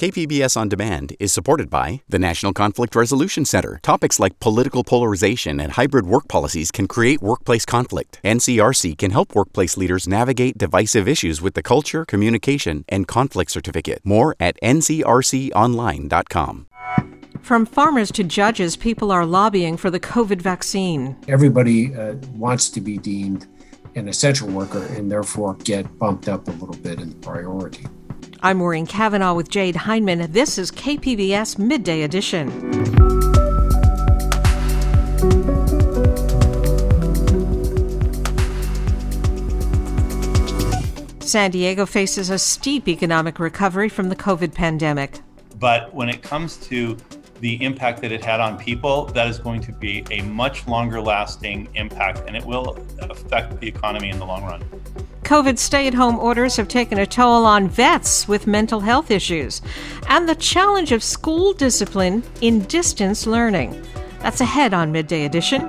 KPBS On Demand is supported by the National Conflict Resolution Center. Topics like political polarization and hybrid work policies can create workplace conflict. NCRC can help workplace leaders navigate divisive issues with the Culture, Communication, and Conflict Certificate. More at ncrconline.com. From farmers to judges, people are lobbying for the COVID vaccine. Everybody uh, wants to be deemed an essential worker and therefore get bumped up a little bit in the priority. I'm Maureen Cavanaugh with Jade Hindman. This is KPBS Midday Edition. San Diego faces a steep economic recovery from the COVID pandemic. But when it comes to the impact that it had on people, that is going to be a much longer lasting impact and it will affect the economy in the long run. COVID stay at home orders have taken a toll on vets with mental health issues, and the challenge of school discipline in distance learning. That's ahead on Midday Edition.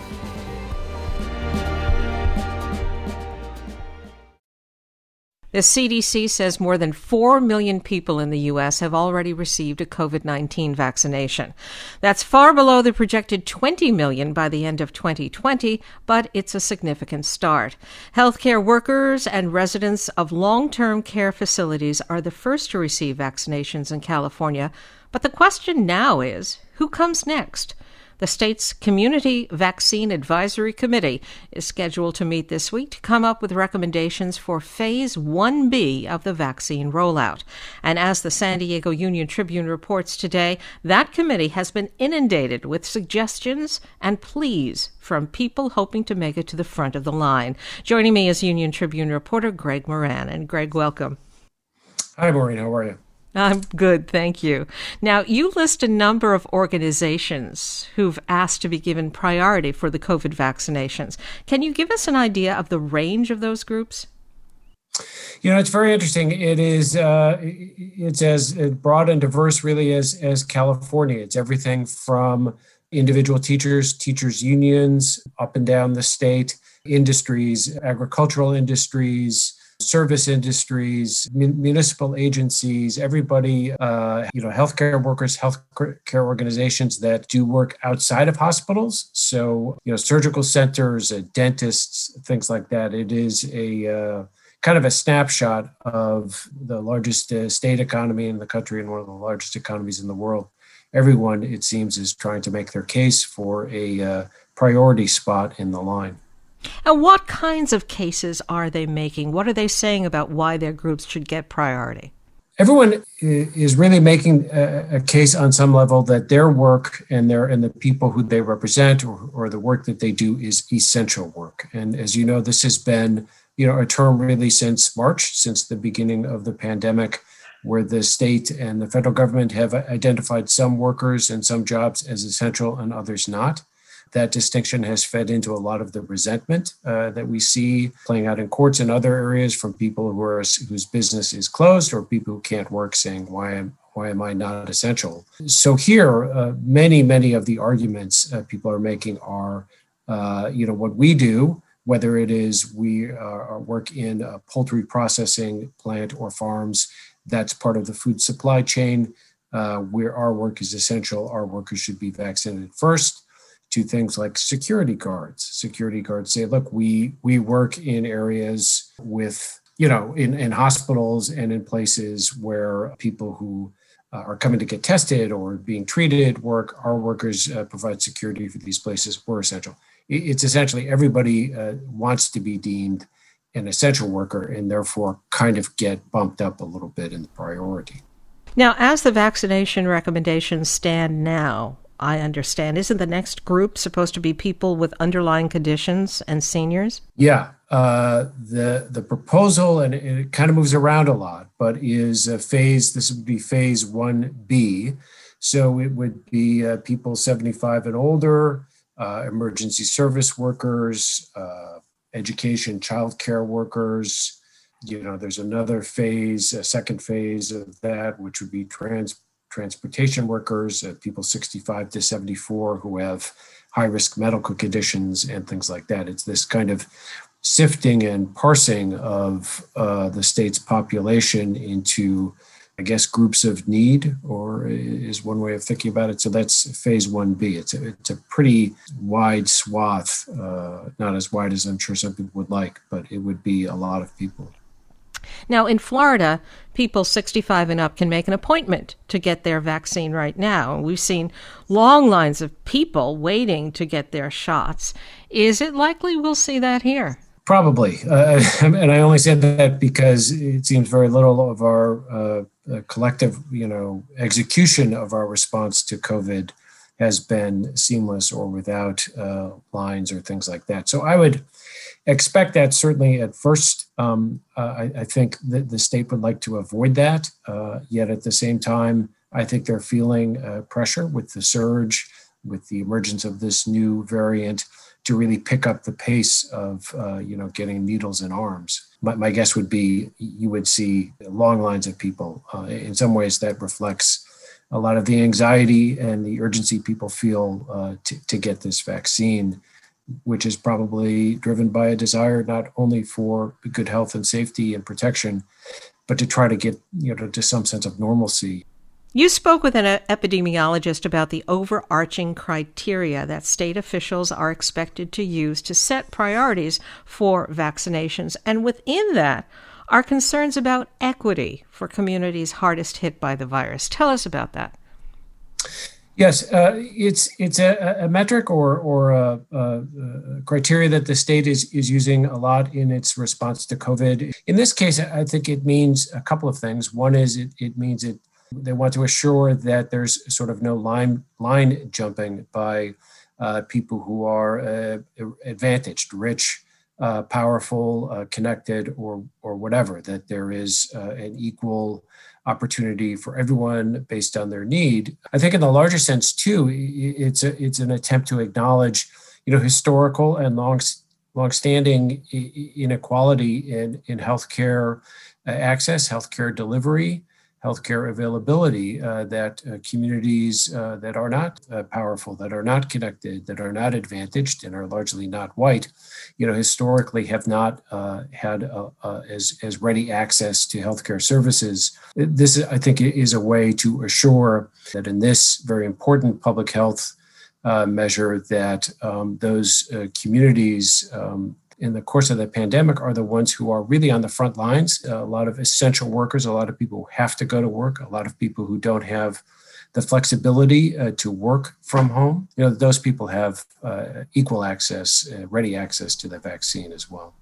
The CDC says more than 4 million people in the U.S. have already received a COVID 19 vaccination. That's far below the projected 20 million by the end of 2020, but it's a significant start. Healthcare workers and residents of long term care facilities are the first to receive vaccinations in California. But the question now is who comes next? The state's Community Vaccine Advisory Committee is scheduled to meet this week to come up with recommendations for Phase 1B of the vaccine rollout. And as the San Diego Union Tribune reports today, that committee has been inundated with suggestions and pleas from people hoping to make it to the front of the line. Joining me is Union Tribune reporter Greg Moran. And Greg, welcome. Hi, Maureen. How are you? I'm good, thank you. Now, you list a number of organizations who've asked to be given priority for the COVID vaccinations. Can you give us an idea of the range of those groups? You know, it's very interesting. It is uh, it's as broad and diverse, really, as as California. It's everything from individual teachers, teachers unions, up and down the state, industries, agricultural industries, service industries, municipal agencies, everybody, uh, you know, healthcare workers, healthcare organizations that do work outside of hospitals. So, you know, surgical centers, uh, dentists, things like that. It is a uh, kind of a snapshot of the largest uh, state economy in the country and one of the largest economies in the world. Everyone, it seems, is trying to make their case for a uh, priority spot in the line. And what kinds of cases are they making? What are they saying about why their groups should get priority? Everyone is really making a, case on some level that their work and their and the people who they represent or, or the work that they do is essential work. And as you know, this has been you know a term really since March, since the beginning of the pandemic, where the state and the federal government have identified some workers and some jobs as essential and others not that distinction has fed into a lot of the resentment uh, that we see playing out in courts and other areas from people who are whose business is closed or people who can't work saying why am why am I not essential? So here, uh, many many of the arguments uh, people are making are, uh, you know, what we do, whether it is we uh, work in a poultry processing plant or farms, that's part of the food supply chain. Uh, where our work is essential, our workers should be vaccinated first to things like security guards. Security guards say, look, we we work in areas with, you know, in, in hospitals and in places where people who uh, are coming to get tested or being treated work, our workers uh, provide security for these places. We're essential. It's essentially everybody uh, wants to be deemed an essential worker and therefore kind of get bumped up a little bit in the priority. Now, as the vaccination recommendations stand now, I understand, isn't the next group supposed to be people with underlying conditions and seniors? Yeah, uh, the the proposal, and it, it kind of moves around a lot, but is a phase. This would be phase one B, so it would be uh, people seventy five and older, uh, emergency service workers, uh, education, childcare workers. You know, there's another phase, a second phase of that, which would be trans transportation workers, uh, people 65 to 74 who have high risk medical conditions and things like that. It's this kind of sifting and parsing of uh, the state's population into, I guess, groups of need, or is one way of thinking about it. So that's phase 1B. It's a, it's a pretty wide swath, uh, not as wide as I'm sure some people would like, but it would be a lot of people. Now, in Florida, people 65 and up can make an appointment to get their vaccine right now. We've seen long lines of people waiting to get their shots. Is it likely we'll see that here? Probably, uh, and I only said that because it seems very little of our uh, uh, collective, you know, execution of our response to COVID has been seamless or without uh, lines or things like that. So I would expect that certainly at first. Um, uh, I, I, think that the state would like to avoid that. Uh, yet at the same time, I think they're feeling pressure with the surge, with the emergence of this new variant to really pick up the pace of uh, you know getting needles in arms. My, my, guess would be you would see long lines of people. Uh, in some ways, that reflects a lot of the anxiety and the urgency people feel uh, to, to get this vaccine, which is probably driven by a desire not only for good health and safety and protection, but to try to get you know to some sense of normalcy you spoke with an epidemiologist about the overarching criteria that state officials are expected to use to set priorities for vaccinations. And within that are concerns about equity for communities hardest hit by the virus. Tell us about that. Yes, uh, it's it's a, a, metric or or a, a, criteria that the state is is using a lot in its response to COVID. In this case, I think it means a couple of things. One is it, it means it they want to assure that there's sort of no line line jumping by uh, people who are uh, advantaged, rich, uh, powerful, uh, connected, or or whatever. That there is uh, an equal opportunity for everyone based on their need. I think, in the larger sense, too, it's a, it's an attempt to acknowledge, you know, historical and long longstanding inequality in in healthcare uh, access, healthcare delivery healthcare availability uh, that uh, communities uh, that are not uh, powerful, that are not connected, that are not advantaged, and are largely not white, you know, historically have not uh, had as as ready access to healthcare services. This, I think, is a way to assure that in this very important public health uh, measure that um, those communities um, in the course of the pandemic are the ones who are really on the front lines. A lot of essential workers, a lot of people who have to go to work, a lot of people who don't have the flexibility uh, to work from home. You know, those people have uh, equal access, uh, ready access to the vaccine as well.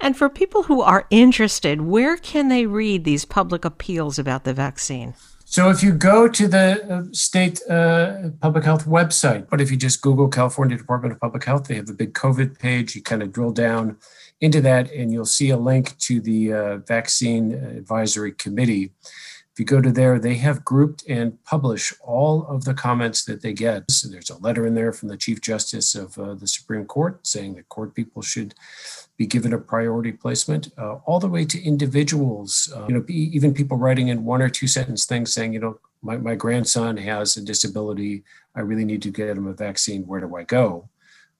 And for people who are interested, where can they read these public appeals about the vaccine? So if you go to the uh, state uh, public health website, but if you just Google California Department of Public Health, they have a big COVID page. You kind of drill down into that, and you'll see a link to the uh, Vaccine Advisory Committee. If you go to there, they have grouped and publish all of the comments that they get. So there's a letter in there from the Chief Justice of uh, the Supreme Court saying that court people should be given a priority placement, uh, all the way to individuals. Uh, you know, even people writing in one or two sentence things saying, you know, my, my grandson has a disability. I really need to get him a vaccine. Where do I go?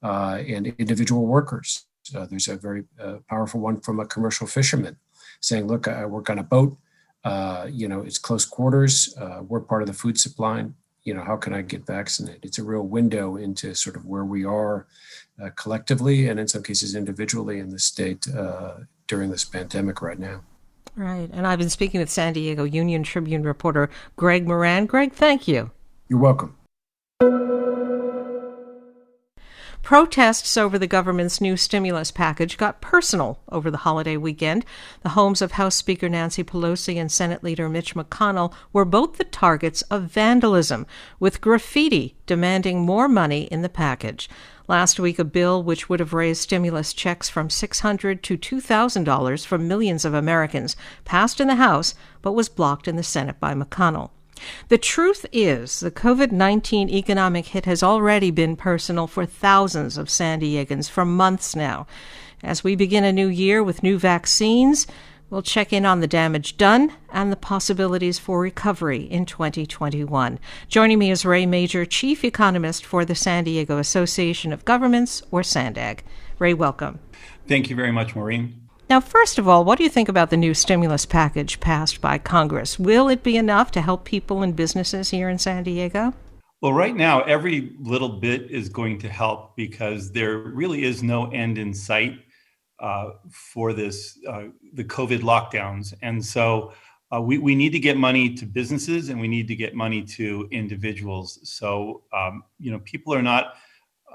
Uh, and individual workers. Uh, there's a very uh, powerful one from a commercial fisherman saying, look, I work on a boat. Uh, you know, it's close quarters. we're part of the food supply you know, how can I get vaccinated? It's a real window into sort of where we are uh, collectively and in some cases individually in the state uh, during this pandemic right now. Right. And I've been speaking with San Diego Union Tribune reporter Greg Moran. Greg, thank you. You're welcome. Protests over the government's new stimulus package got personal over the holiday weekend. The homes of House Speaker Nancy Pelosi and Senate Leader Mitch McConnell were both the targets of vandalism, with graffiti demanding more money in the package. Last week, a bill which would have raised stimulus checks from $600 to $2,000 for millions of Americans passed in the House but was blocked in the Senate by McConnell. The truth is, the COVID 19 economic hit has already been personal for thousands of San Diegans for months now. As we begin a new year with new vaccines, we'll check in on the damage done and the possibilities for recovery in 2021. Joining me is Ray Major, Chief Economist for the San Diego Association of Governments, or SANDAG. Ray, welcome. Thank you very much, Maureen. Now, first of all, what do you think about the new stimulus package passed by Congress? Will it be enough to help people and businesses here in San Diego? Well, right now, every little bit is going to help because there really is no end in sight uh, for this, uh, the COVID lockdowns. And so uh, we, we need to get money to businesses and we need to get money to individuals. So, um, you know, people are not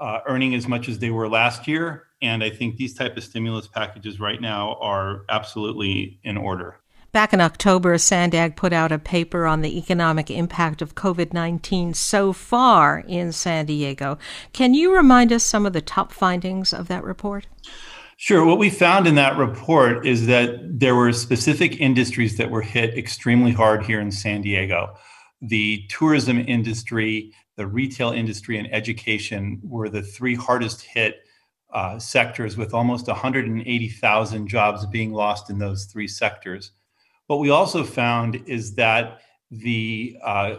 uh, earning as much as they were last year. And I think these type of stimulus packages right now are absolutely in order. Back in October, Sandag put out a paper on the economic impact of COVID 19 so far in San Diego. Can you remind us some of the top findings of that report? Sure. What we found in that report is that there were specific industries that were hit extremely hard here in San Diego. The tourism industry, the retail industry, and education were the three hardest hit uh, sectors, with almost 180,000 jobs being lost in those three sectors. What we also found is that the uh,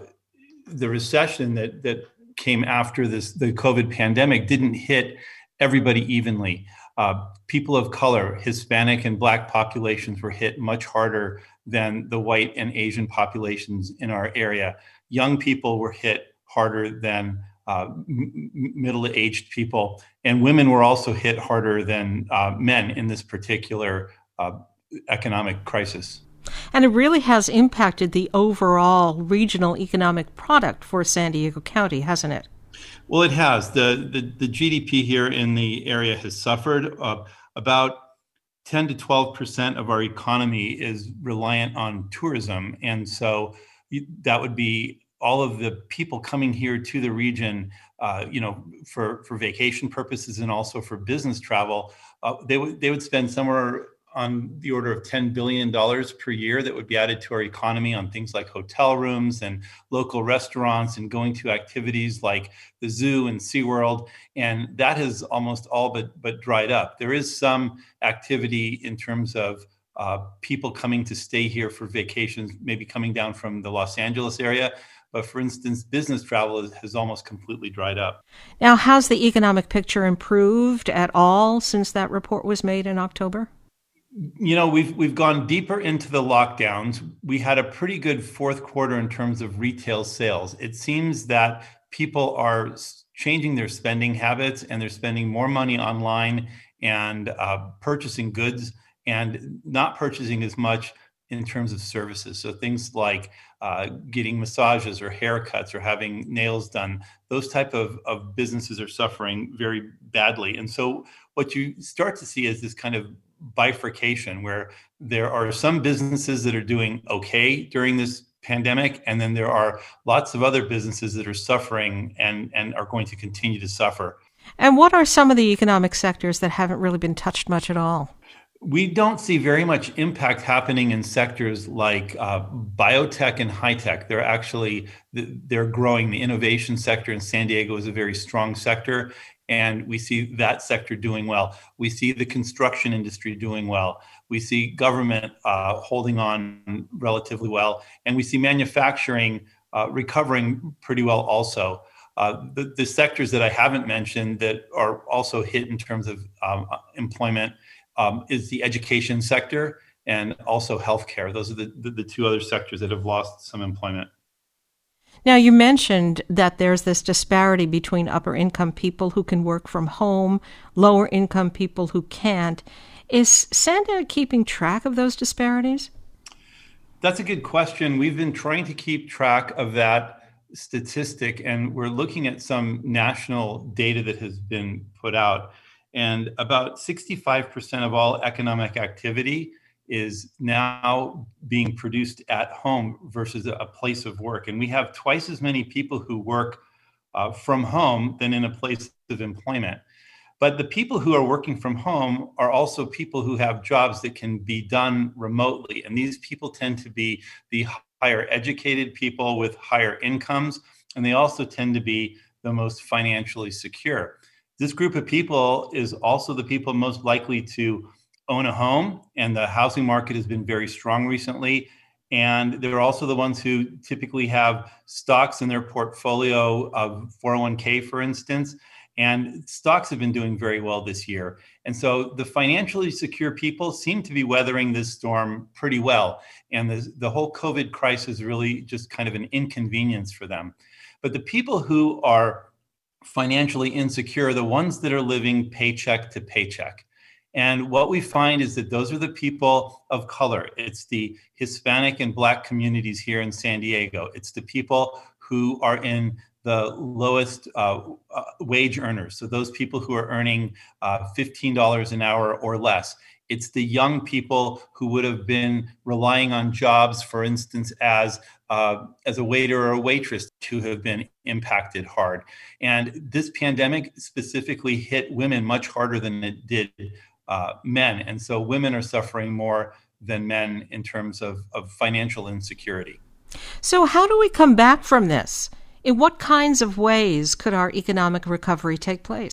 the recession that that came after this the COVID pandemic didn't hit everybody evenly. Uh, people of color, Hispanic and Black populations were hit much harder than the white and Asian populations in our area. Young people were hit harder than uh, m- middle-aged people, and women were also hit harder than uh, men in this particular uh, economic crisis. And it really has impacted the overall regional economic product for San Diego County, hasn't it? Well, it has. The, the, the GDP here in the area has suffered. Uh, about 10 to 12 percent of our economy is reliant on tourism. And so that would be all of the people coming here to the region, uh, you know, for, for vacation purposes and also for business travel. Uh, they, would they would spend somewhere on the order of $10 billion per year that would be added to our economy on things like hotel rooms and local restaurants and going to activities like the zoo and SeaWorld. And that has almost all but, but dried up. There is some activity in terms of uh, people coming to stay here for vacations, maybe coming down from the Los Angeles area. But for instance, business travel has almost completely dried up. Now, has the economic picture improved at all since that report was made in October? you know we've we've gone deeper into the lockdowns we had a pretty good fourth quarter in terms of retail sales it seems that people are changing their spending habits and they're spending more money online and uh, purchasing goods and not purchasing as much in terms of services. So things like uh, getting massages or haircuts or having nails done those type of, of businesses are suffering very badly. And so what you start to see is this kind of bifurcation where there are some businesses that are doing okay during this pandemic and then there are lots of other businesses that are suffering and and are going to continue to suffer. And what are some of the economic sectors that haven't really been touched much at all we don't see very much impact happening in sectors like uh, biotech and high tech. They're actually they're growing. The innovation sector in San Diego is a very strong sector, and we see that sector doing well. We see the construction industry doing well. We see government uh, holding on relatively well, and we see manufacturing uh, recovering pretty well also. Uh, the, the, sectors that I haven't mentioned that are also hit in terms of um, employment um, is the education sector and also healthcare. Those are the, the, the two other sectors that have lost some employment. Now, you mentioned that there's this disparity between upper income people who can work from home, lower income people who can't. Is Sandag keeping track of those disparities? That's a good question. We've been trying to keep track of that statistic, and we're looking at some national data that has been put out. And about 65% of all economic activity is now being produced at home versus a place of work. And we have twice as many people who work uh, from home than in a place of employment. But the people who are working from home are also people who have jobs that can be done remotely. And these people tend to be the higher educated people with higher incomes. And they also tend to be the most financially secure. This group of people is also the people most likely to own a home. And the housing market has been very strong recently. And they're also the ones who typically have stocks in their portfolio of 401k, for instance and stocks have been doing very well this year. And so the financially secure people seem to be weathering this storm pretty well. And the, the whole COVID crisis is really just kind of an inconvenience for them. But the people who are financially insecure the ones that are living paycheck to paycheck. And what we find is that those are the people of color. It's the Hispanic and Black communities here in San Diego. It's the people who are in the lowest uh, uh, wage earners. So those people who are earning uh, $15 an hour or less. It's the young people who would have been relying on jobs, for instance, as uh, as a waiter or a waitress, to have been impacted hard. And this pandemic specifically hit women much harder than it did uh, men. And so women are suffering more than men in terms of, of financial insecurity. So, how do we come back from this? In what kinds of ways could our economic recovery take place?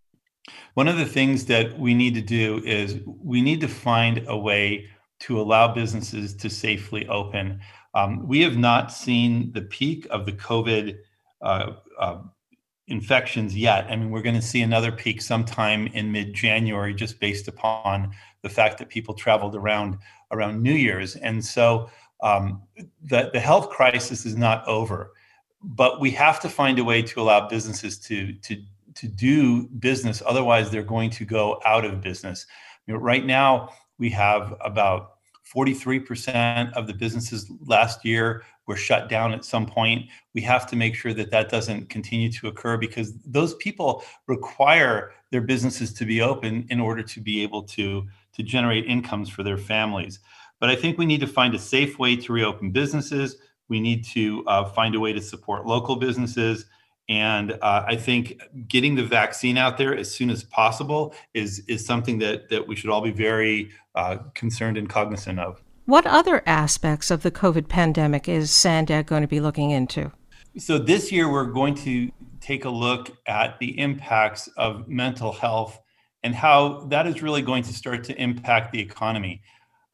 One of the things that we need to do is we need to find a way to allow businesses to safely open. Um, we have not seen the peak of the COVID uh, uh, infections yet. I mean, we're going to see another peak sometime in mid-January, just based upon the fact that people traveled around around New Year's, and so um, the the health crisis is not over but we have to find a way to allow businesses to to to do business otherwise they're going to go out of business. You know, right now we have about 43% of the businesses last year were shut down at some point. We have to make sure that that doesn't continue to occur because those people require their businesses to be open in order to be able to to generate incomes for their families. But i think we need to find a safe way to reopen businesses. We need to uh, find a way to support local businesses. And uh, I think getting the vaccine out there as soon as possible is, is something that, that we should all be very uh, concerned and cognizant of. What other aspects of the COVID pandemic is Sandag going to be looking into? So, this year we're going to take a look at the impacts of mental health and how that is really going to start to impact the economy.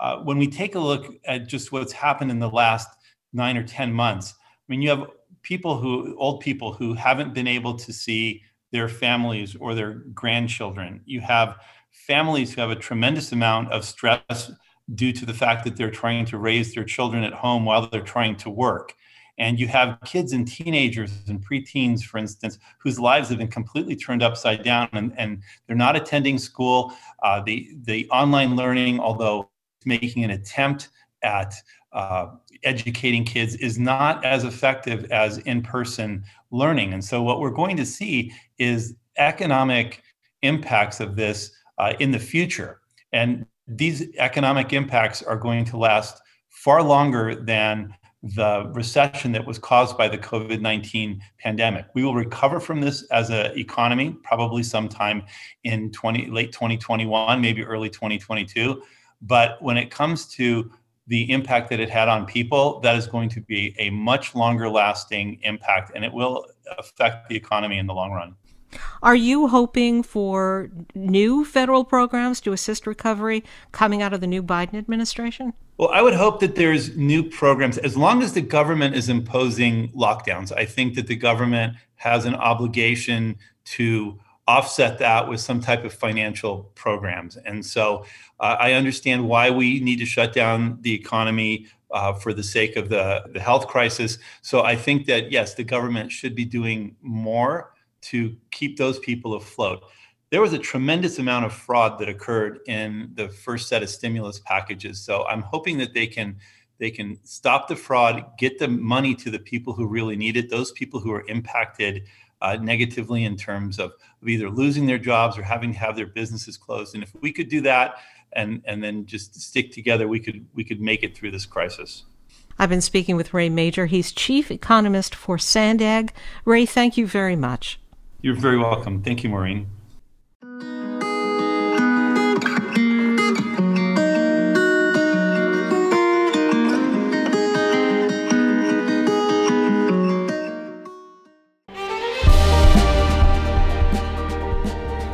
Uh, when we take a look at just what's happened in the last nine or 10 months. I mean, you have people who, old people who haven't been able to see their families or their grandchildren. You have families who have a tremendous amount of stress due to the fact that they're trying to raise their children at home while they're trying to work. And you have kids and teenagers and preteens, for instance, whose lives have been completely turned upside down and, and they're not attending school. Uh, the, the online learning, although making an attempt at uh, educating kids is not as effective as in person learning. And so, what we're going to see is economic impacts of this uh, in the future. And these economic impacts are going to last far longer than the recession that was caused by the COVID 19 pandemic. We will recover from this as an economy probably sometime in 20, late 2021, maybe early 2022. But when it comes to the impact that it had on people, that is going to be a much longer lasting impact and it will affect the economy in the long run. Are you hoping for new federal programs to assist recovery coming out of the new Biden administration? Well, I would hope that there's new programs as long as the government is imposing lockdowns. I think that the government has an obligation to offset that with some type of financial programs. And so uh, I understand why we need to shut down the economy uh, for the sake of the, the health crisis. So I think that, yes, the government should be doing more to keep those people afloat. There was a tremendous amount of fraud that occurred in the first set of stimulus packages. So I'm hoping that they can they can stop the fraud, get the money to the people who really need it, those people who are impacted uh, negatively in terms of, of either losing their jobs or having to have their businesses closed. And if we could do that and and then just stick together, we could we could make it through this crisis. I've been speaking with Ray Major. He's chief economist for Sandag. Ray, thank you very much. You're very welcome. Thank you, Maureen.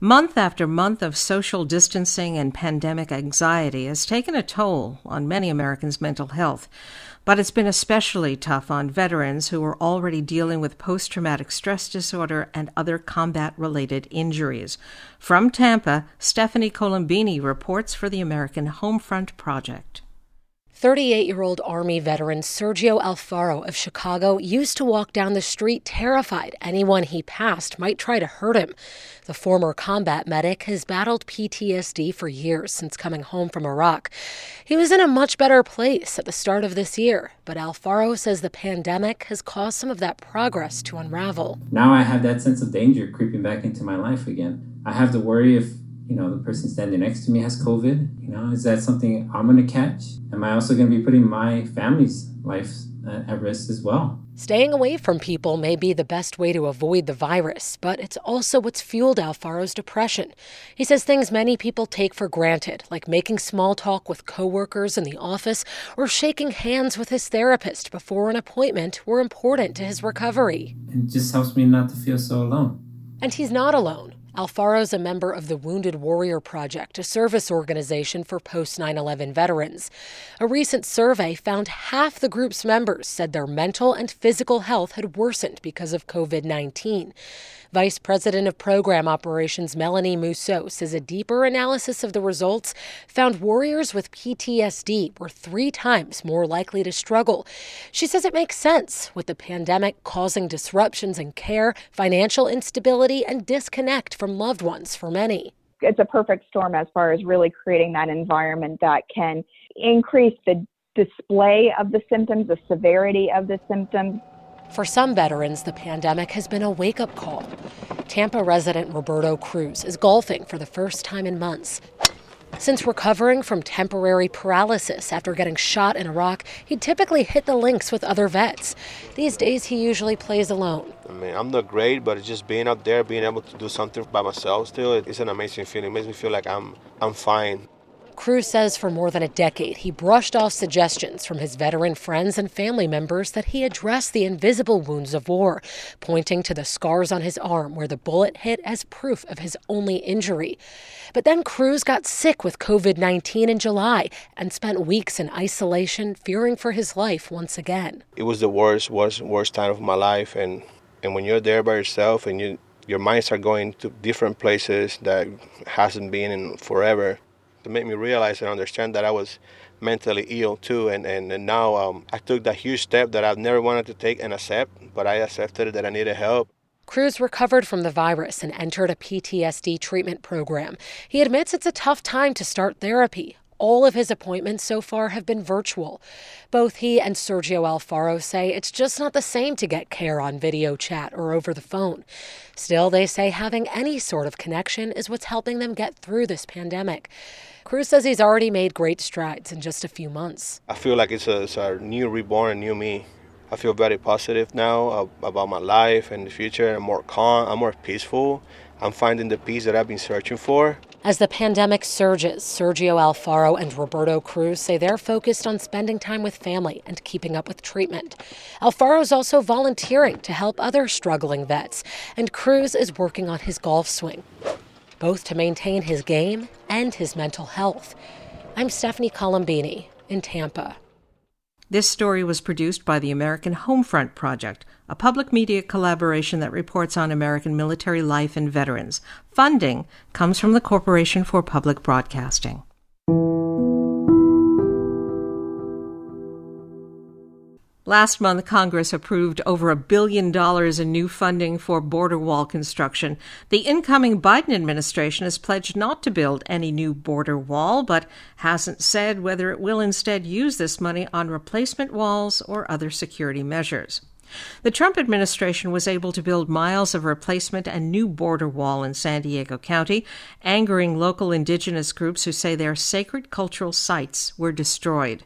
Month after month of social distancing and pandemic anxiety has taken a toll on many Americans' mental health, but it's been especially tough on veterans who are already dealing with post traumatic stress disorder and other combat related injuries. From Tampa, Stephanie Colombini reports for the American Homefront Project. 38 year old Army veteran Sergio Alfaro of Chicago used to walk down the street terrified anyone he passed might try to hurt him. The former combat medic has battled PTSD for years since coming home from Iraq. He was in a much better place at the start of this year, but Alfaro says the pandemic has caused some of that progress to unravel. Now I have that sense of danger creeping back into my life again. I have to worry if you know, the person standing next to me has COVID. You know, is that something I'm going to catch? Am I also going to be putting my family's life uh, at risk as well? Staying away from people may be the best way to avoid the virus, but it's also what's fueled Alfaro's depression. He says things many people take for granted, like making small talk with coworkers in the office or shaking hands with his therapist before an appointment, were important to his recovery. It just helps me not to feel so alone. And he's not alone. Alfaro is a member of the Wounded Warrior Project, a service organization for post 9 11 veterans. A recent survey found half the group's members said their mental and physical health had worsened because of COVID 19. Vice President of Program Operations Melanie Mousseau says a deeper analysis of the results found warriors with PTSD were three times more likely to struggle. She says it makes sense with the pandemic causing disruptions in care, financial instability, and disconnect from loved ones for many. It's a perfect storm as far as really creating that environment that can increase the display of the symptoms, the severity of the symptoms, for some veterans, the pandemic has been a wake up call. Tampa resident Roberto Cruz is golfing for the first time in months. Since recovering from temporary paralysis after getting shot in Iraq, he'd typically hit the links with other vets. These days, he usually plays alone. I mean, I'm not great, but just being up there, being able to do something by myself still, it's an amazing feeling. It makes me feel like I'm, I'm fine. Cruz says for more than a decade, he brushed off suggestions from his veteran friends and family members that he address the invisible wounds of war, pointing to the scars on his arm where the bullet hit as proof of his only injury. But then Cruz got sick with COVID 19 in July and spent weeks in isolation, fearing for his life once again. It was the worst, worst, worst time of my life. And, and when you're there by yourself and you, your minds are going to different places that hasn't been in forever to make me realize and understand that I was mentally ill too. And, and, and now um, I took that huge step that I've never wanted to take and accept, but I accepted that I needed help. Cruz recovered from the virus and entered a PTSD treatment program. He admits it's a tough time to start therapy. All of his appointments so far have been virtual. Both he and Sergio Alfaro say it's just not the same to get care on video chat or over the phone. Still, they say having any sort of connection is what's helping them get through this pandemic. Cruz says he's already made great strides in just a few months. I feel like it's a, it's a new reborn, new me. I feel very positive now uh, about my life and the future. I'm more calm, I'm more peaceful. I'm finding the peace that I've been searching for. As the pandemic surges, Sergio Alfaro and Roberto Cruz say they're focused on spending time with family and keeping up with treatment. Alfaro is also volunteering to help other struggling vets, and Cruz is working on his golf swing, both to maintain his game and his mental health. I'm Stephanie Colombini in Tampa. This story was produced by the American Homefront Project, a public media collaboration that reports on American military life and veterans. Funding comes from the Corporation for Public Broadcasting. Last month, Congress approved over a billion dollars in new funding for border wall construction. The incoming Biden administration has pledged not to build any new border wall, but hasn't said whether it will instead use this money on replacement walls or other security measures. The Trump administration was able to build miles of replacement and new border wall in San Diego County, angering local indigenous groups who say their sacred cultural sites were destroyed.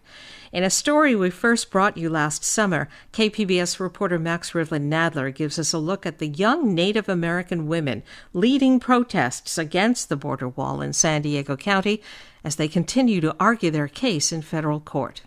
In a story we first brought you last summer, KPBS reporter Max Rivlin Nadler gives us a look at the young Native American women leading protests against the border wall in San Diego County as they continue to argue their case in federal court.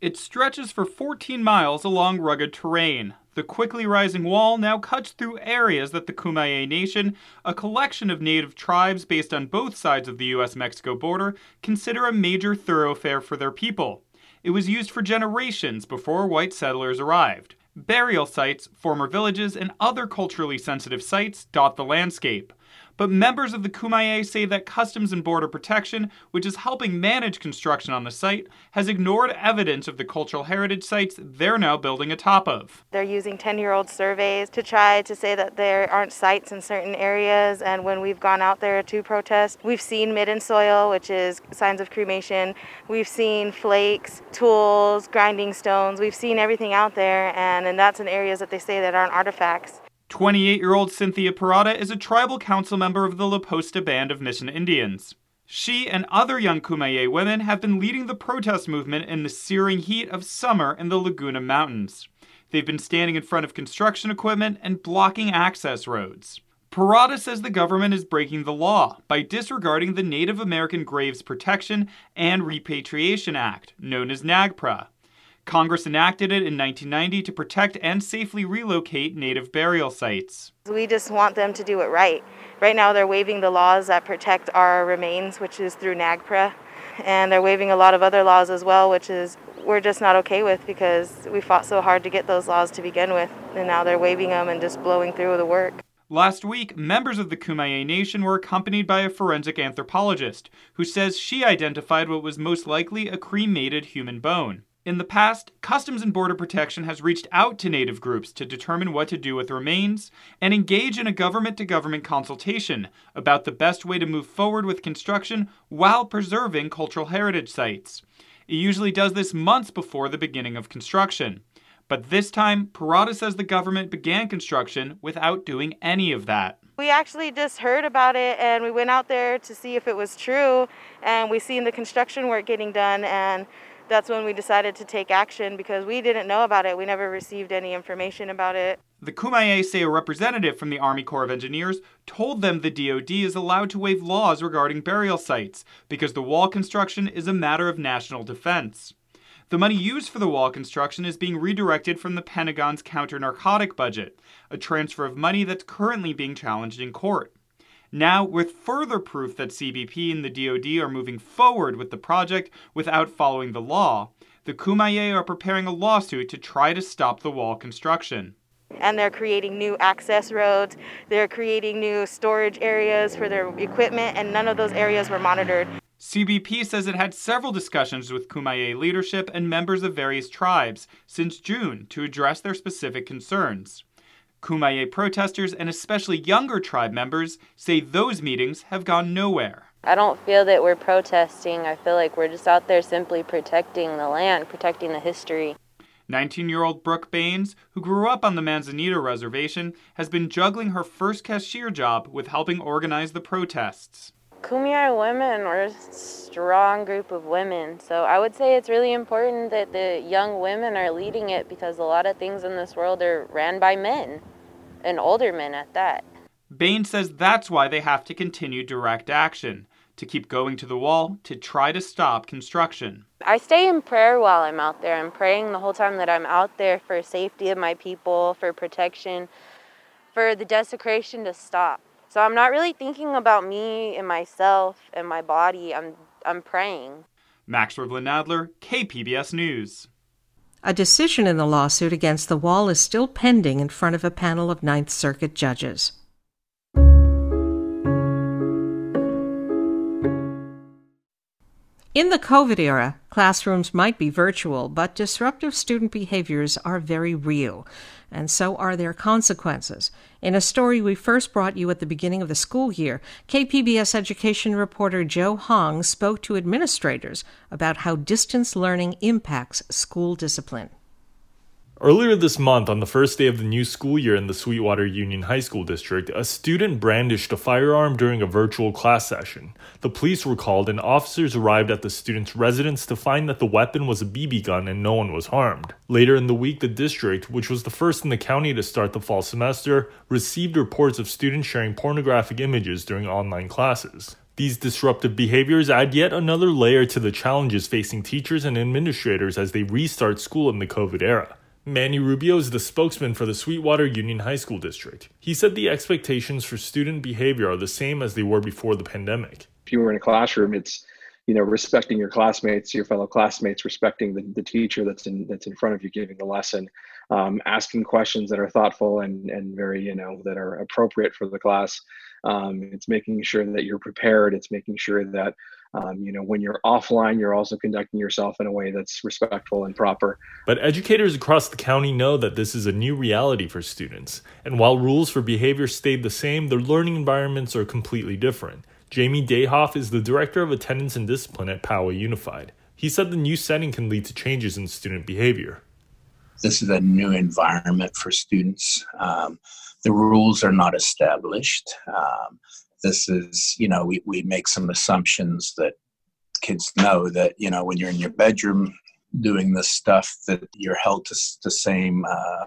It stretches for 14 miles along rugged terrain. The quickly rising wall now cuts through areas that the Kumeyaay Nation, a collection of native tribes based on both sides of the US Mexico border, consider a major thoroughfare for their people. It was used for generations before white settlers arrived. Burial sites, former villages, and other culturally sensitive sites dot the landscape. But members of the Kumeyaay say that Customs and Border Protection, which is helping manage construction on the site, has ignored evidence of the cultural heritage sites they're now building atop of. They're using 10 year old surveys to try to say that there aren't sites in certain areas. And when we've gone out there to protest, we've seen midden soil, which is signs of cremation. We've seen flakes, tools, grinding stones. We've seen everything out there. And, and that's in areas that they say that aren't artifacts. 28 year old Cynthia Parada is a tribal council member of the La Posta Band of Mission Indians. She and other young Kumeyaay women have been leading the protest movement in the searing heat of summer in the Laguna Mountains. They've been standing in front of construction equipment and blocking access roads. Parada says the government is breaking the law by disregarding the Native American Graves Protection and Repatriation Act, known as NAGPRA. Congress enacted it in 1990 to protect and safely relocate native burial sites. We just want them to do it right. Right now, they're waiving the laws that protect our remains, which is through NAGPRA, and they're waiving a lot of other laws as well, which is we're just not okay with because we fought so hard to get those laws to begin with, and now they're waiving them and just blowing through the work. Last week, members of the Kumeyaay Nation were accompanied by a forensic anthropologist who says she identified what was most likely a cremated human bone. In the past, Customs and Border Protection has reached out to Native groups to determine what to do with remains and engage in a government to government consultation about the best way to move forward with construction while preserving cultural heritage sites. It usually does this months before the beginning of construction. But this time, Parada says the government began construction without doing any of that. We actually just heard about it and we went out there to see if it was true and we seen the construction work getting done and that's when we decided to take action because we didn't know about it. We never received any information about it. The Kumeyaay say a representative from the Army Corps of Engineers told them the DoD is allowed to waive laws regarding burial sites because the wall construction is a matter of national defense. The money used for the wall construction is being redirected from the Pentagon's counter narcotic budget, a transfer of money that's currently being challenged in court. Now, with further proof that CBP and the DoD are moving forward with the project without following the law, the Kumeyaay are preparing a lawsuit to try to stop the wall construction. And they're creating new access roads, they're creating new storage areas for their equipment, and none of those areas were monitored. CBP says it had several discussions with Kumeyaay leadership and members of various tribes since June to address their specific concerns. Kumeyaay protesters and especially younger tribe members say those meetings have gone nowhere. I don't feel that we're protesting. I feel like we're just out there simply protecting the land, protecting the history. 19 year old Brooke Baines, who grew up on the Manzanita Reservation, has been juggling her first cashier job with helping organize the protests. Kumeyaay women are a strong group of women. So I would say it's really important that the young women are leading it because a lot of things in this world are ran by men and older men at that. Bain says that's why they have to continue direct action, to keep going to the wall to try to stop construction. I stay in prayer while I'm out there. I'm praying the whole time that I'm out there for safety of my people, for protection, for the desecration to stop. So I'm not really thinking about me and myself and my body. I'm I'm praying. Max Rivlin-Nadler, KPBS News. A decision in the lawsuit against the wall is still pending in front of a panel of Ninth Circuit judges. In the COVID era, classrooms might be virtual, but disruptive student behaviors are very real, and so are their consequences. In a story we first brought you at the beginning of the school year, KPBS education reporter Joe Hong spoke to administrators about how distance learning impacts school discipline. Earlier this month, on the first day of the new school year in the Sweetwater Union High School District, a student brandished a firearm during a virtual class session. The police were called, and officers arrived at the student's residence to find that the weapon was a BB gun and no one was harmed. Later in the week, the district, which was the first in the county to start the fall semester, received reports of students sharing pornographic images during online classes. These disruptive behaviors add yet another layer to the challenges facing teachers and administrators as they restart school in the COVID era. Manny Rubio is the spokesman for the Sweetwater Union High School District. He said the expectations for student behavior are the same as they were before the pandemic. If you were in a classroom, it's you know respecting your classmates, your fellow classmates, respecting the, the teacher that's in that's in front of you giving the lesson, um, asking questions that are thoughtful and and very you know that are appropriate for the class. Um, it's making sure that you're prepared. It's making sure that um, you know when you're offline, you're also conducting yourself in a way that's respectful and proper. But educators across the county know that this is a new reality for students, and while rules for behavior stayed the same, their learning environments are completely different. Jamie Dayhoff is the director of attendance and discipline at Poway Unified. He said the new setting can lead to changes in student behavior. This is a new environment for students. Um, the rules are not established. Um, this is, you know, we, we make some assumptions that kids know that, you know, when you're in your bedroom doing this stuff, that you're held to the same uh,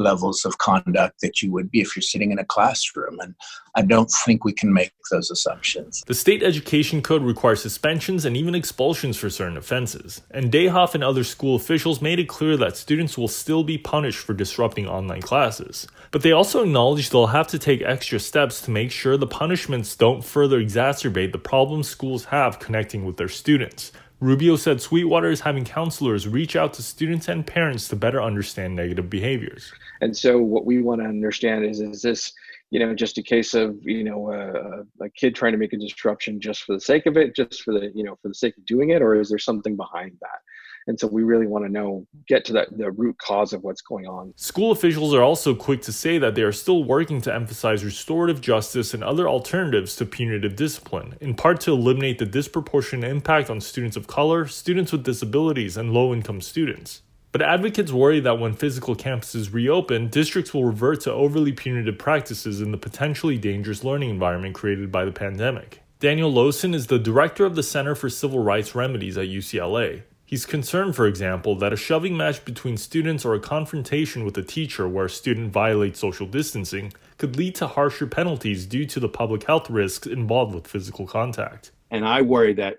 levels of conduct that you would be if you're sitting in a classroom. And I don't think we can make those assumptions. The state education code requires suspensions and even expulsions for certain offenses. And Dayhoff and other school officials made it clear that students will still be punished for disrupting online classes. But they also acknowledged they'll have to take extra steps to make sure the punishments don't further exacerbate the problems schools have connecting with their students. Rubio said Sweetwater is having counselors reach out to students and parents to better understand negative behaviors. And so, what we want to understand is is this, you know, just a case of you know a, a kid trying to make a disruption just for the sake of it, just for the you know for the sake of doing it, or is there something behind that? And so we really want to know, get to that, the root cause of what's going on. School officials are also quick to say that they are still working to emphasize restorative justice and other alternatives to punitive discipline, in part to eliminate the disproportionate impact on students of color, students with disabilities, and low income students. But advocates worry that when physical campuses reopen, districts will revert to overly punitive practices in the potentially dangerous learning environment created by the pandemic. Daniel Losen is the director of the Center for Civil Rights Remedies at UCLA. He's concerned, for example, that a shoving match between students or a confrontation with a teacher where a student violates social distancing could lead to harsher penalties due to the public health risks involved with physical contact. And I worry that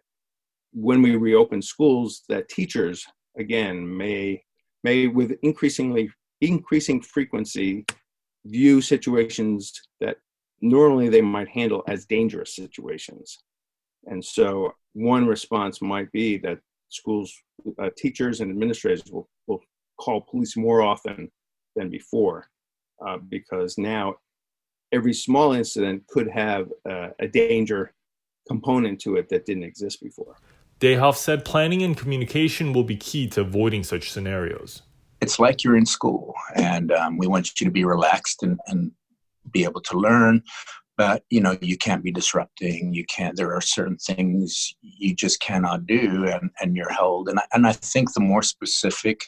when we reopen schools, that teachers again may may with increasingly increasing frequency view situations that normally they might handle as dangerous situations. And so one response might be that schools, uh, teachers and administrators will, will call police more often than before uh, because now every small incident could have uh, a danger component to it that didn't exist before. Dayhoff said planning and communication will be key to avoiding such scenarios. It's like you're in school, and um, we want you to be relaxed and, and be able to learn but you know you can't be disrupting you can't there are certain things you just cannot do and, and you're held and I, and I think the more specific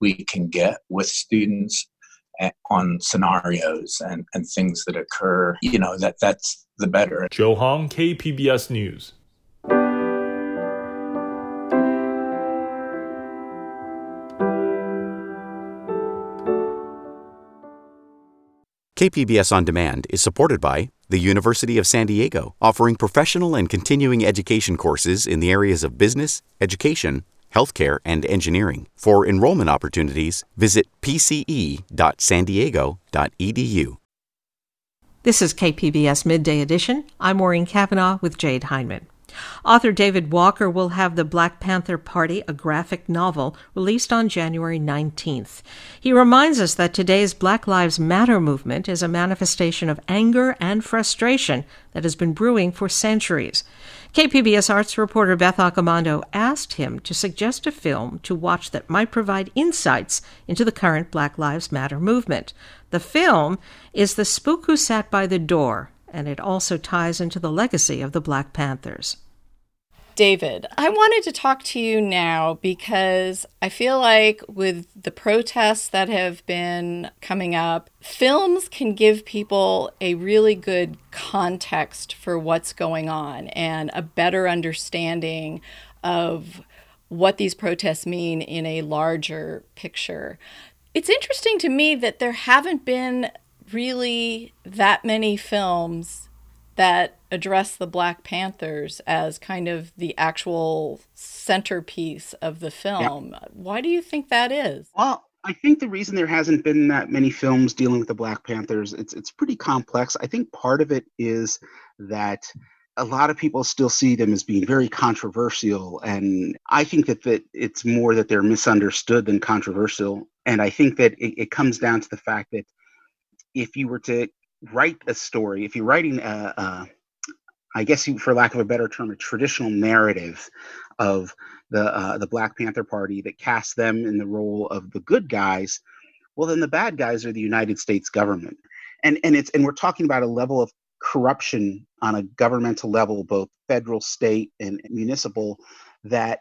we can get with students eh, on scenarios and, and things that occur, you know, that that's the better. Joe Hong, KPBS News. KPBS On Demand is supported by the University of San Diego, offering professional and continuing education courses in the areas of business, education, healthcare, and engineering. For enrollment opportunities, visit pce.sandiego.edu. This is KPBS Midday Edition. I'm Maureen Cavanaugh with Jade Hindmon. Author David Walker will have The Black Panther Party, a graphic novel, released on January 19th. He reminds us that today's Black Lives Matter movement is a manifestation of anger and frustration that has been brewing for centuries. KPBS arts reporter Beth Accomando asked him to suggest a film to watch that might provide insights into the current Black Lives Matter movement. The film is The Spook Who Sat by the Door, and it also ties into the legacy of the Black Panthers. David, I wanted to talk to you now because I feel like with the protests that have been coming up, films can give people a really good context for what's going on and a better understanding of what these protests mean in a larger picture. It's interesting to me that there haven't been really that many films that address the Black Panthers as kind of the actual centerpiece of the film. Yeah. Why do you think that is? Well, I think the reason there hasn't been that many films dealing with the Black Panthers, it's it's pretty complex. I think part of it is that a lot of people still see them as being very controversial and i think that, that it's more that they're misunderstood than controversial and i think that it, it comes down to the fact that if you were to write a story, if you're writing a, a I guess you, for lack of a better term, a traditional narrative of the uh, the Black Panther Party that casts them in the role of the good guys, well, then the bad guys are the United States government, and and it's and we're talking about a level of corruption on a governmental level, both federal, state, and municipal, that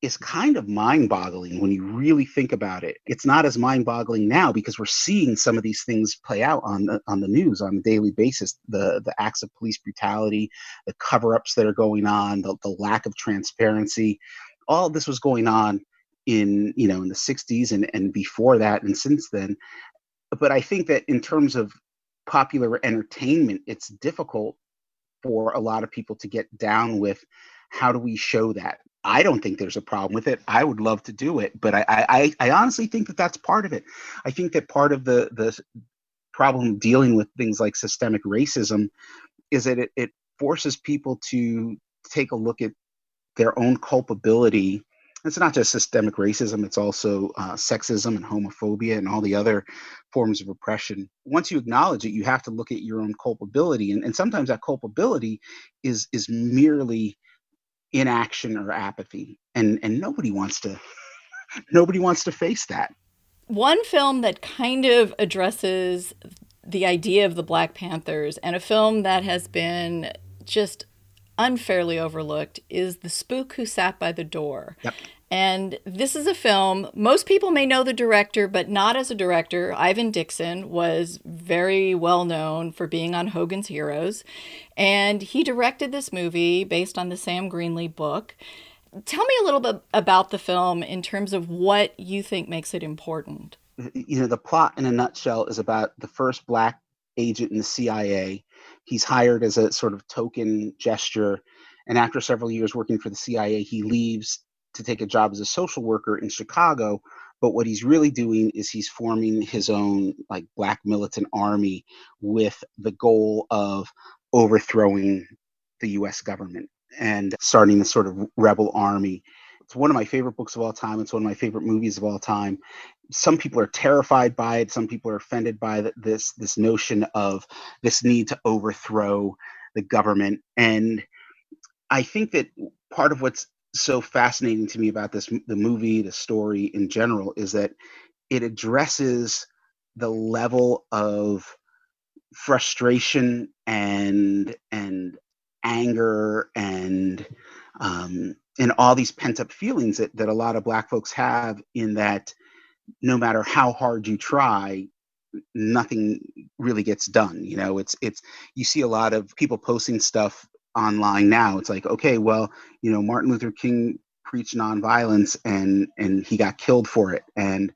is kind of mind boggling when you really think about it. It's not as mind boggling now because we're seeing some of these things play out on the, on the news on a daily basis the, the acts of police brutality, the cover ups that are going on, the, the lack of transparency. All this was going on in you know in the 60s and, and before that and since then but i think that in terms of popular entertainment it's difficult for a lot of people to get down with how do we show that I don't think there's a problem with it. I would love to do it, but I, I, I honestly think that that's part of it. I think that part of the the problem dealing with things like systemic racism is that it, it forces people to take a look at their own culpability. It's not just systemic racism; it's also uh, sexism and homophobia and all the other forms of oppression. Once you acknowledge it, you have to look at your own culpability, and, and sometimes that culpability is is merely inaction or apathy. And and nobody wants to nobody wants to face that. One film that kind of addresses the idea of the black panthers and a film that has been just unfairly overlooked is the spook who sat by the door. Yep. And this is a film, most people may know the director, but not as a director. Ivan Dixon was very well known for being on Hogan's Heroes. And he directed this movie based on the Sam Greenlee book. Tell me a little bit about the film in terms of what you think makes it important. You know, the plot in a nutshell is about the first black agent in the CIA. He's hired as a sort of token gesture. And after several years working for the CIA, he leaves to take a job as a social worker in Chicago. But what he's really doing is he's forming his own like black militant army with the goal of overthrowing the US government and starting a sort of rebel army. It's one of my favorite books of all time. It's one of my favorite movies of all time. Some people are terrified by it. Some people are offended by this this notion of this need to overthrow the government. And I think that part of what's so fascinating to me about this the movie the story in general is that it addresses the level of frustration and and anger and um, and all these pent up feelings that, that a lot of black folks have in that no matter how hard you try nothing really gets done. You know, it's it's you see a lot of people posting stuff online now. It's like, okay, well, you know, Martin Luther King preached nonviolence and and he got killed for it. And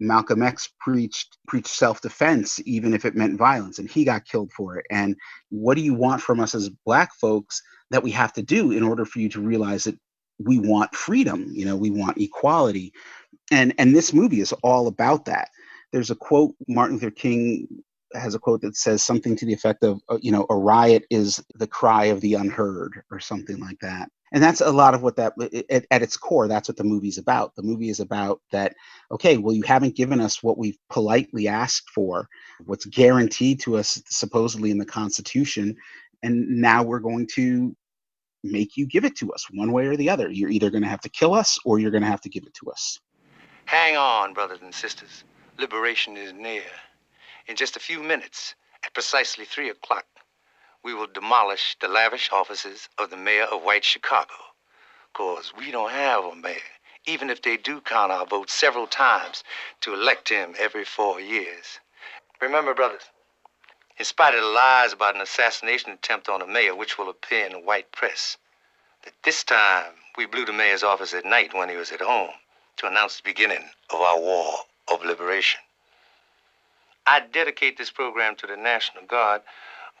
Malcolm X preached preached self-defense even if it meant violence and he got killed for it. And what do you want from us as black folks that we have to do in order for you to realize that we want freedom, you know, we want equality. And and this movie is all about that. There's a quote Martin Luther King has a quote that says something to the effect of, uh, you know, a riot is the cry of the unheard or something like that. And that's a lot of what that, at, at its core, that's what the movie's about. The movie is about that, okay, well, you haven't given us what we've politely asked for, what's guaranteed to us supposedly in the Constitution. And now we're going to make you give it to us one way or the other. You're either going to have to kill us or you're going to have to give it to us. Hang on, brothers and sisters. Liberation is near. In just a few minutes, at precisely 3 o'clock, we will demolish the lavish offices of the mayor of White Chicago. Because we don't have a mayor, even if they do count our votes several times to elect him every four years. Remember, brothers, in spite of the lies about an assassination attempt on the mayor, which will appear in the white press, that this time we blew the mayor's office at night when he was at home to announce the beginning of our war of liberation. I dedicate this program to the National Guard,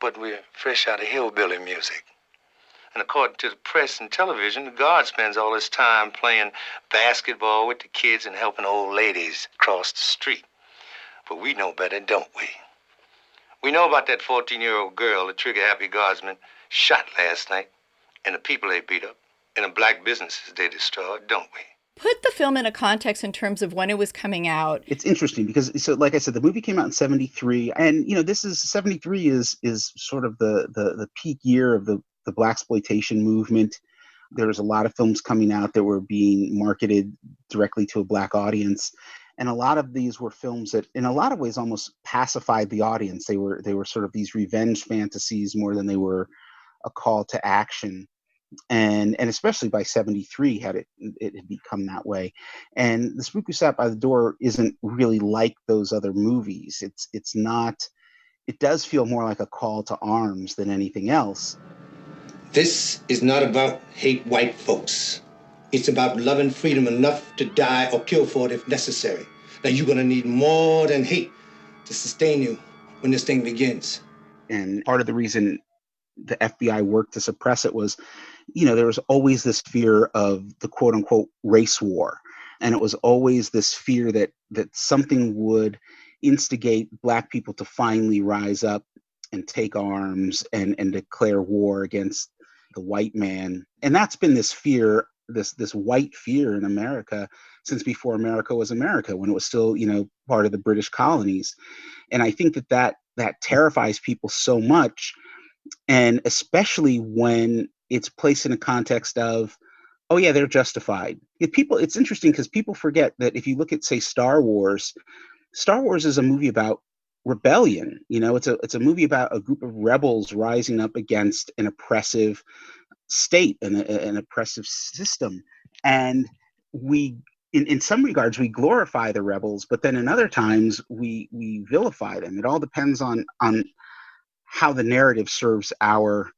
but we're fresh out of hillbilly music. And according to the press and television, the Guard spends all his time playing basketball with the kids and helping old ladies cross the street. But we know better, don't we? We know about that 14 year old girl, the trigger happy guardsman, shot last night, and the people they beat up, and the black businesses they destroyed, don't we? Put the film in a context in terms of when it was coming out. It's interesting because so like I said the movie came out in 73 and you know this is 73 is is sort of the the the peak year of the the blaxploitation movement. There was a lot of films coming out that were being marketed directly to a black audience and a lot of these were films that in a lot of ways almost pacified the audience. They were they were sort of these revenge fantasies more than they were a call to action and and especially by 73 had it it had become that way. And the spook who sat by the door isn't really like those other movies. It's it's not it does feel more like a call to arms than anything else. This is not about hate white folks. It's about loving freedom enough to die or kill for it if necessary. Now you're going to need more than hate to sustain you when this thing begins. And part of the reason the FBI worked to suppress it was you know, there was always this fear of the quote unquote race war. And it was always this fear that that something would instigate black people to finally rise up and take arms and, and declare war against the white man. And that's been this fear, this this white fear in America since before America was America, when it was still, you know, part of the British colonies. And I think that that that terrifies people so much and especially when it's placed in a context of oh yeah they're justified. If people it's interesting because people forget that if you look at say star wars star wars is a movie about rebellion you know? It's a it's a movie about a group of rebels rising up against an oppressive state and an oppressive system. And we in, in some regards we glorify the rebels but then in other times we we vilify them. It all depends on on how the narrative serves our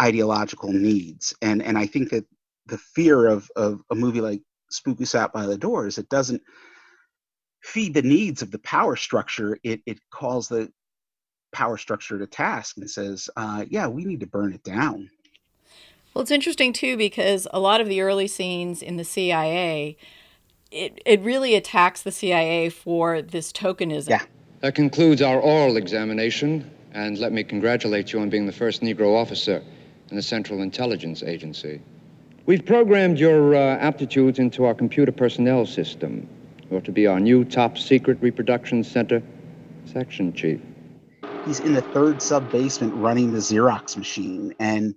ideological needs. And and I think that the fear of of a movie like Spook Who Sat by the Door is it doesn't feed the needs of the power structure. It it calls the power structure to task and says, uh, yeah, we need to burn it down. Well, it's interesting too because a lot of the early scenes in the CIA, it, it really attacks the CIA for this tokenism. Yeah. That concludes our oral examination, and let me congratulate you on being the first Negro officer in the Central Intelligence Agency. We've programmed your uh, aptitudes into our computer personnel system. You're to be our new top secret reproduction center section chief. He's in the third sub basement running the Xerox machine, and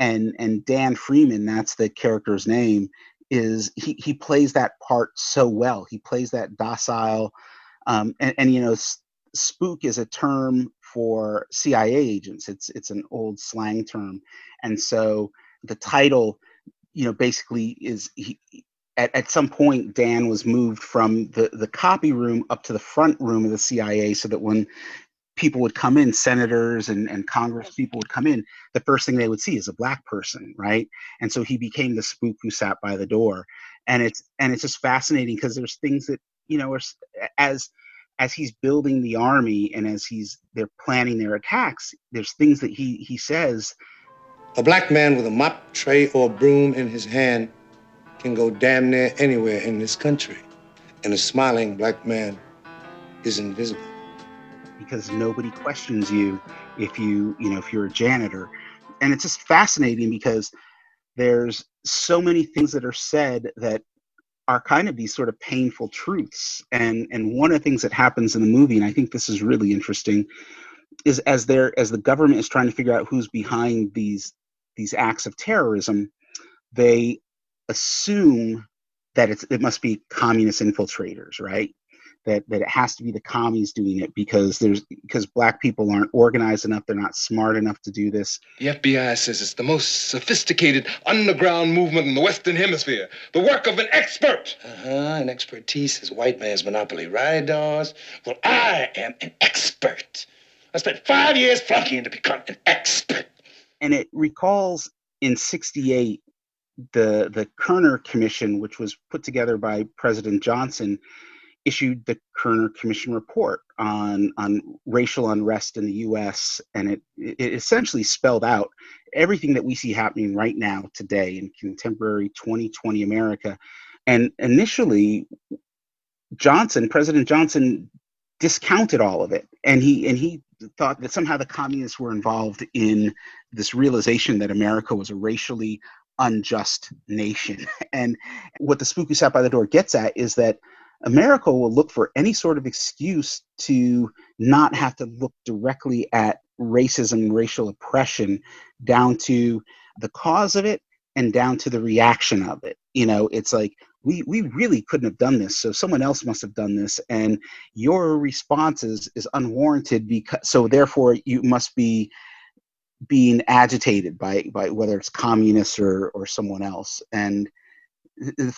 and and Dan Freeman, that's the character's name, is he he plays that part so well. He plays that docile, um, and, and you know, spook is a term for CIA agents. It's it's an old slang term, and so the title, you know, basically is he, at, at some point, Dan was moved from the, the copy room up to the front room of the CIA so that when people would come in, senators and, and Congress people would come in, the first thing they would see is a black person, right? And so he became the spook who sat by the door. And it's and it's just fascinating because there's things that, you know, are, as as he's building the army and as he's they're planning their attacks, there's things that he he says. A black man with a mop tray or broom in his hand can go damn near anywhere in this country. And a smiling black man is invisible because nobody questions you if you you know if you're a janitor and it's just fascinating because there's so many things that are said that are kind of these sort of painful truths. And and one of the things that happens in the movie and i think this is really interesting is as there as the government is trying to figure out who's behind these these acts of terrorism they assume that it's it must be communist infiltrators right that that it has to be the commies doing it because there's because black people aren't organized enough they're not smart enough to do this. The fbi says it's the most sophisticated underground movement in the western hemisphere the work of an expert. Uh-huh and expertise is white man's monopoly right dawes? Well i am an expert. I spent five years flunkying to become an expert. And it recalls in 68 the the kerner commission which was put together by president johnson issued the Kerner Commission report on on racial unrest in the U.S. and it, it essentially spelled out everything that we see happening right now today in contemporary 2020 America. And initially, Johnson, President Johnson, discounted all of it, and he and he thought that somehow the communists were involved in this realization that America was a racially unjust nation. And what the spook who sat by the door gets at is that America will look for any sort of excuse to not have to look directly at racism and racial oppression down to the cause of it and down to the reaction of it. You know, it's like we we really couldn't have done this, so someone else must have done this, and your response is, is unwarranted because so therefore you must be being agitated by by whether it's communists or or someone else and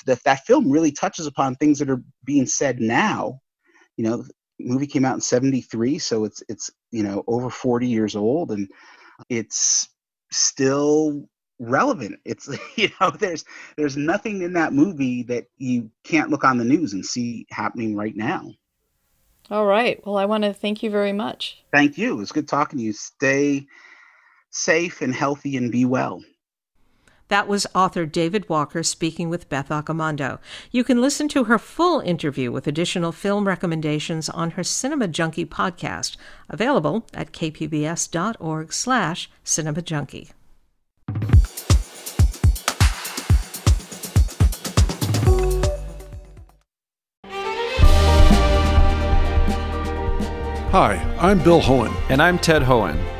that that film really touches upon things that are being said now. You know, movie came out in 73 so it's it's you know over 40 years old and it's still relevant. It's you know there's there's nothing in that movie that you can't look on the news and see happening right now. All right. Well i want to thank you very much. Thank you. It was good talking to you. Stay safe and healthy and be well that was author David Walker speaking with Beth Accomando. You can listen to her full interview with additional film recommendations on her Cinema Junkie podcast, available at kpbs.org slash cinemajunkie. Hi, I'm Bill Hoehn. And I'm Ted Hoehn.